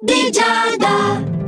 di Giada.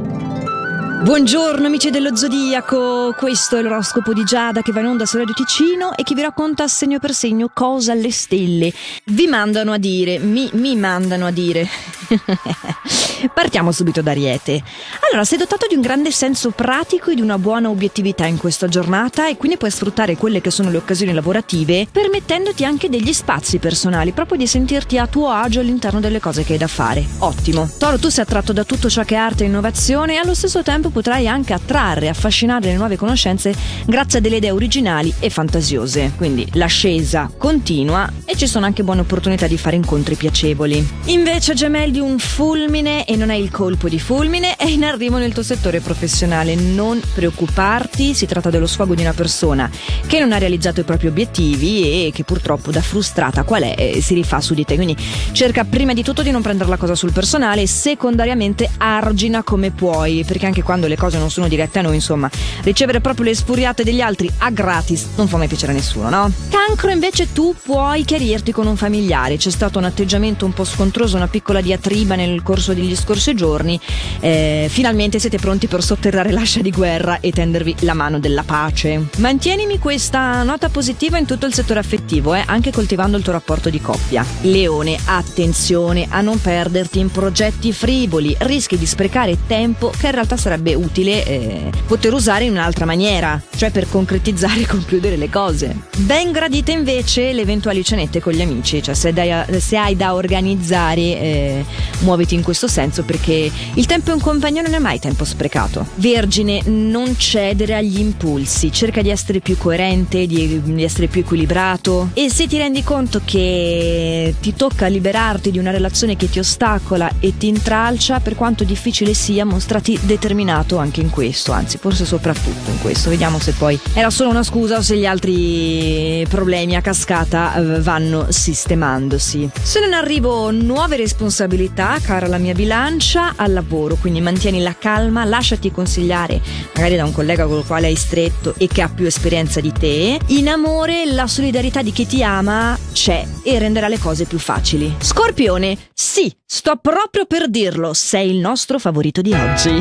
Buongiorno amici dello Zodiaco, questo è l'oroscopo di Giada che va in onda su Radio Ticino e che vi racconta segno per segno cosa le stelle vi mandano a dire, mi, mi mandano a dire. Partiamo subito da Ariete. Allora, sei dotato di un grande senso pratico e di una buona obiettività in questa giornata e quindi puoi sfruttare quelle che sono le occasioni lavorative, permettendoti anche degli spazi personali, proprio di sentirti a tuo agio all'interno delle cose che hai da fare. Ottimo. Toro, tu sei attratto da tutto ciò che è arte e innovazione e allo stesso tempo potrai anche attrarre e affascinare le nuove conoscenze grazie a delle idee originali e fantasiose. Quindi l'ascesa continua e ci sono anche buone opportunità di fare incontri piacevoli. Invece, gemelli, un fulmine e non è il colpo di fulmine, è in arrivo nel tuo settore professionale. Non preoccuparti, si tratta dello sfogo di una persona che non ha realizzato i propri obiettivi e che purtroppo da frustrata qual è eh, si rifà su di te. Quindi cerca prima di tutto di non prendere la cosa sul personale e secondariamente argina come puoi, perché anche quando le cose non sono dirette a noi, insomma, ricevere proprio le sfuriate degli altri a gratis non fa mai piacere a nessuno, no? Cancro invece tu puoi chiarirti con un familiare, c'è stato un atteggiamento un po' scontroso, una piccola diatriba nel corso degli scorsi giorni, eh, finalmente siete pronti per sotterrare l'ascia di guerra e tendervi la mano della pace. Mantienimi questa nota positiva in tutto il settore affettivo, eh, anche coltivando il tuo rapporto di coppia. Leone, attenzione a non perderti in progetti frivoli, rischi di sprecare tempo che in realtà sarebbe utile eh, poter usare in un'altra maniera, cioè per concretizzare e concludere le cose. Ben gradite invece le eventuali cenette con gli amici, cioè se, dai, se hai da organizzare eh, muoviti in questo senso perché il tempo in compagnia non è mai tempo sprecato. Vergine, non cedere agli impulsi, cerca di essere più coerente, di, di essere più equilibrato e se ti rendi conto che ti tocca liberarti di una relazione che ti ostacola e ti intralcia, per quanto difficile sia, mostrati determinato anche in questo, anzi forse soprattutto in questo. Vediamo se poi era solo una scusa o se gli altri problemi a cascata eh, vanno sistemandosi. Se non arrivo nuove responsabilità, cara la mia bilancia, al lavoro, quindi mantieni la calma, lasciati consigliare magari da un collega con il quale hai stretto e che ha più esperienza di te. In amore la solidarietà di chi ti ama c'è e renderà le cose più facili. Scorpione, sì, sto proprio per dirlo, sei il nostro favorito di oggi.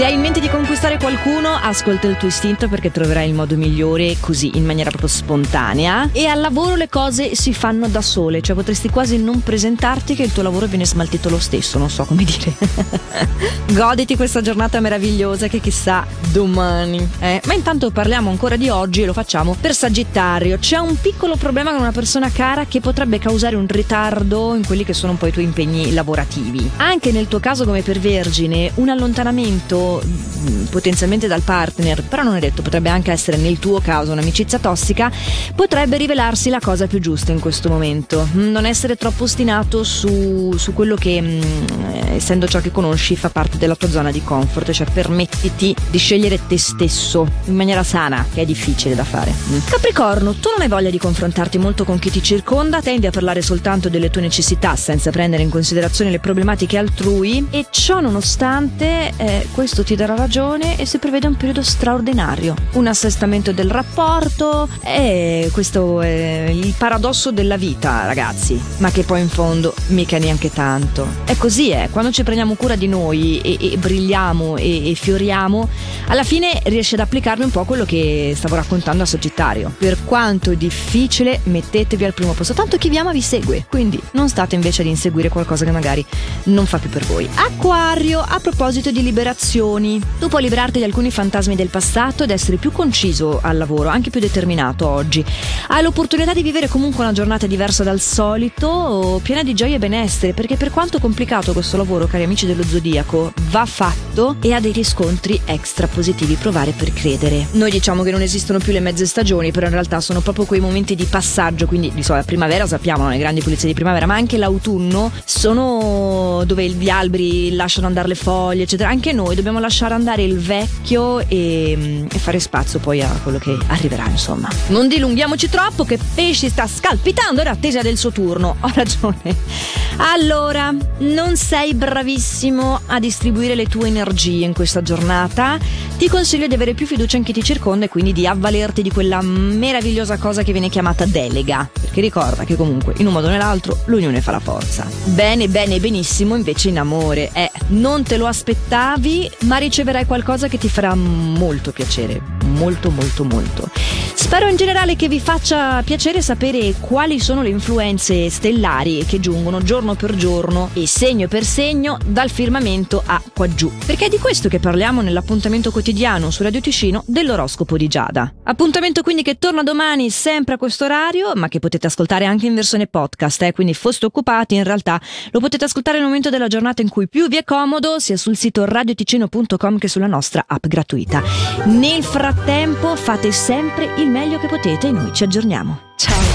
Se hai in mente di conquistare qualcuno, ascolta il tuo istinto perché troverai il modo migliore così, in maniera proprio spontanea. E al lavoro le cose si fanno da sole, cioè potresti quasi non presentarti che il tuo lavoro viene smaltito lo stesso, non so come dire. Goditi questa giornata meravigliosa che chissà domani. Eh? Ma intanto parliamo ancora di oggi e lo facciamo per Sagittario. C'è un piccolo problema con una persona cara che potrebbe causare un ritardo in quelli che sono un po' i tuoi impegni lavorativi. Anche nel tuo caso come per Vergine, un allontanamento potenzialmente dal partner, però non è detto, potrebbe anche essere nel tuo caso un'amicizia tossica, potrebbe rivelarsi la cosa più giusta in questo momento. Non essere troppo ostinato su, su quello che, mh, essendo ciò che conosci, fa parte della tua zona di comfort, cioè permettiti di scegliere te stesso in maniera sana, che è difficile da fare. Mm. Capricorno, tu non hai voglia di confrontarti molto con chi ti circonda, tendi a parlare soltanto delle tue necessità senza prendere in considerazione le problematiche altrui e ciò nonostante eh, questo questo ti darà ragione e si prevede un periodo straordinario. Un assestamento del rapporto e questo è il paradosso della vita, ragazzi, ma che poi in fondo mica neanche tanto. È così, eh, quando ci prendiamo cura di noi e, e brilliamo e, e, fioriamo, alla fine riesce ad applicarvi un po' quello che stavo raccontando a Sagittario. Per quanto difficile, mettetevi al primo posto, tanto chi vi ama vi segue, quindi non state invece ad inseguire qualcosa che magari non fa più per voi. Acquario, a proposito di liberazione, azioni. Tu puoi liberarti di alcuni fantasmi del passato ed essere più conciso al lavoro, anche più determinato oggi. Hai l'opportunità di vivere comunque una giornata diversa dal solito, piena di gioia e benessere, perché per quanto complicato questo lavoro, cari amici dello zodiaco, va fatto e ha dei riscontri extra positivi. Provare per credere. Noi diciamo che non esistono più le mezze stagioni, però in realtà sono proprio quei momenti di passaggio, quindi di solito la primavera sappiamo, le grandi pulizie di primavera, ma anche l'autunno sono dove gli alberi lasciano andare le foglie, eccetera. Anche noi dobbiamo lasciare andare il vecchio e, e, fare spazio poi a quello che arriverà, insomma. Non dilunghiamoci troppo che Pesci sta scalpitando, era attesa del suo turno. Ho ragione. Allora, non sei bravissimo a distribuire le tue energie in questa giornata. Ti consiglio di avere più fiducia in chi ti circonda e quindi di avvalerti di quella meravigliosa cosa che viene chiamata delega. Perché ricorda che comunque, in un modo o nell'altro, l'unione fa la forza. Bene, bene, benissimo, invece in amore. Eh, non te lo aspettavi, ma riceverai qualcosa che ti farà molto piacere. Molto, molto, molto. Spero in generale che vi faccia piacere sapere quali sono le influenze stellari che giungono giorno per giorno e segno per segno dal firmamento a qua giù. Perché è di questo che parliamo nell'appuntamento quotidiano su Radio Ticino dell'oroscopo di Giada. Appuntamento quindi che torna domani sempre a questo orario, ma che potete ascoltare anche in versione podcast, eh? quindi foste occupati, in realtà lo potete ascoltare nel momento della giornata in cui più vi è comodo, sia sul sito radioticino.com che sulla nostra app gratuita. Nel frattempo fate sempre il meglio che potete e noi ci aggiorniamo. Ciao!